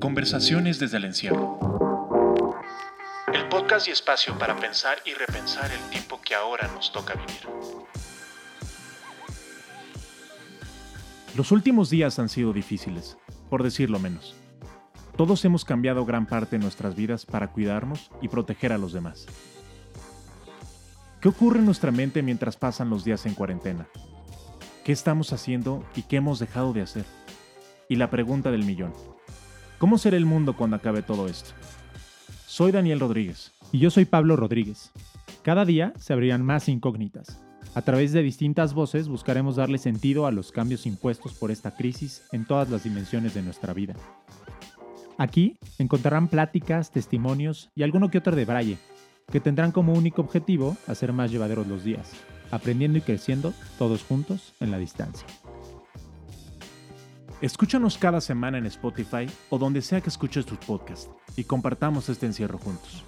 Conversaciones desde el encierro. El podcast y espacio para pensar y repensar el tiempo que ahora nos toca vivir. Los últimos días han sido difíciles, por decirlo menos. Todos hemos cambiado gran parte de nuestras vidas para cuidarnos y proteger a los demás. ¿Qué ocurre en nuestra mente mientras pasan los días en cuarentena? ¿Qué estamos haciendo y qué hemos dejado de hacer? Y la pregunta del millón. ¿Cómo será el mundo cuando acabe todo esto? Soy Daniel Rodríguez. Y yo soy Pablo Rodríguez. Cada día se abrirán más incógnitas. A través de distintas voces buscaremos darle sentido a los cambios impuestos por esta crisis en todas las dimensiones de nuestra vida. Aquí encontrarán pláticas, testimonios y alguno que otro de braille, que tendrán como único objetivo hacer más llevaderos los días, aprendiendo y creciendo todos juntos en la distancia. Escúchanos cada semana en Spotify o donde sea que escuches tus podcasts y compartamos este encierro juntos.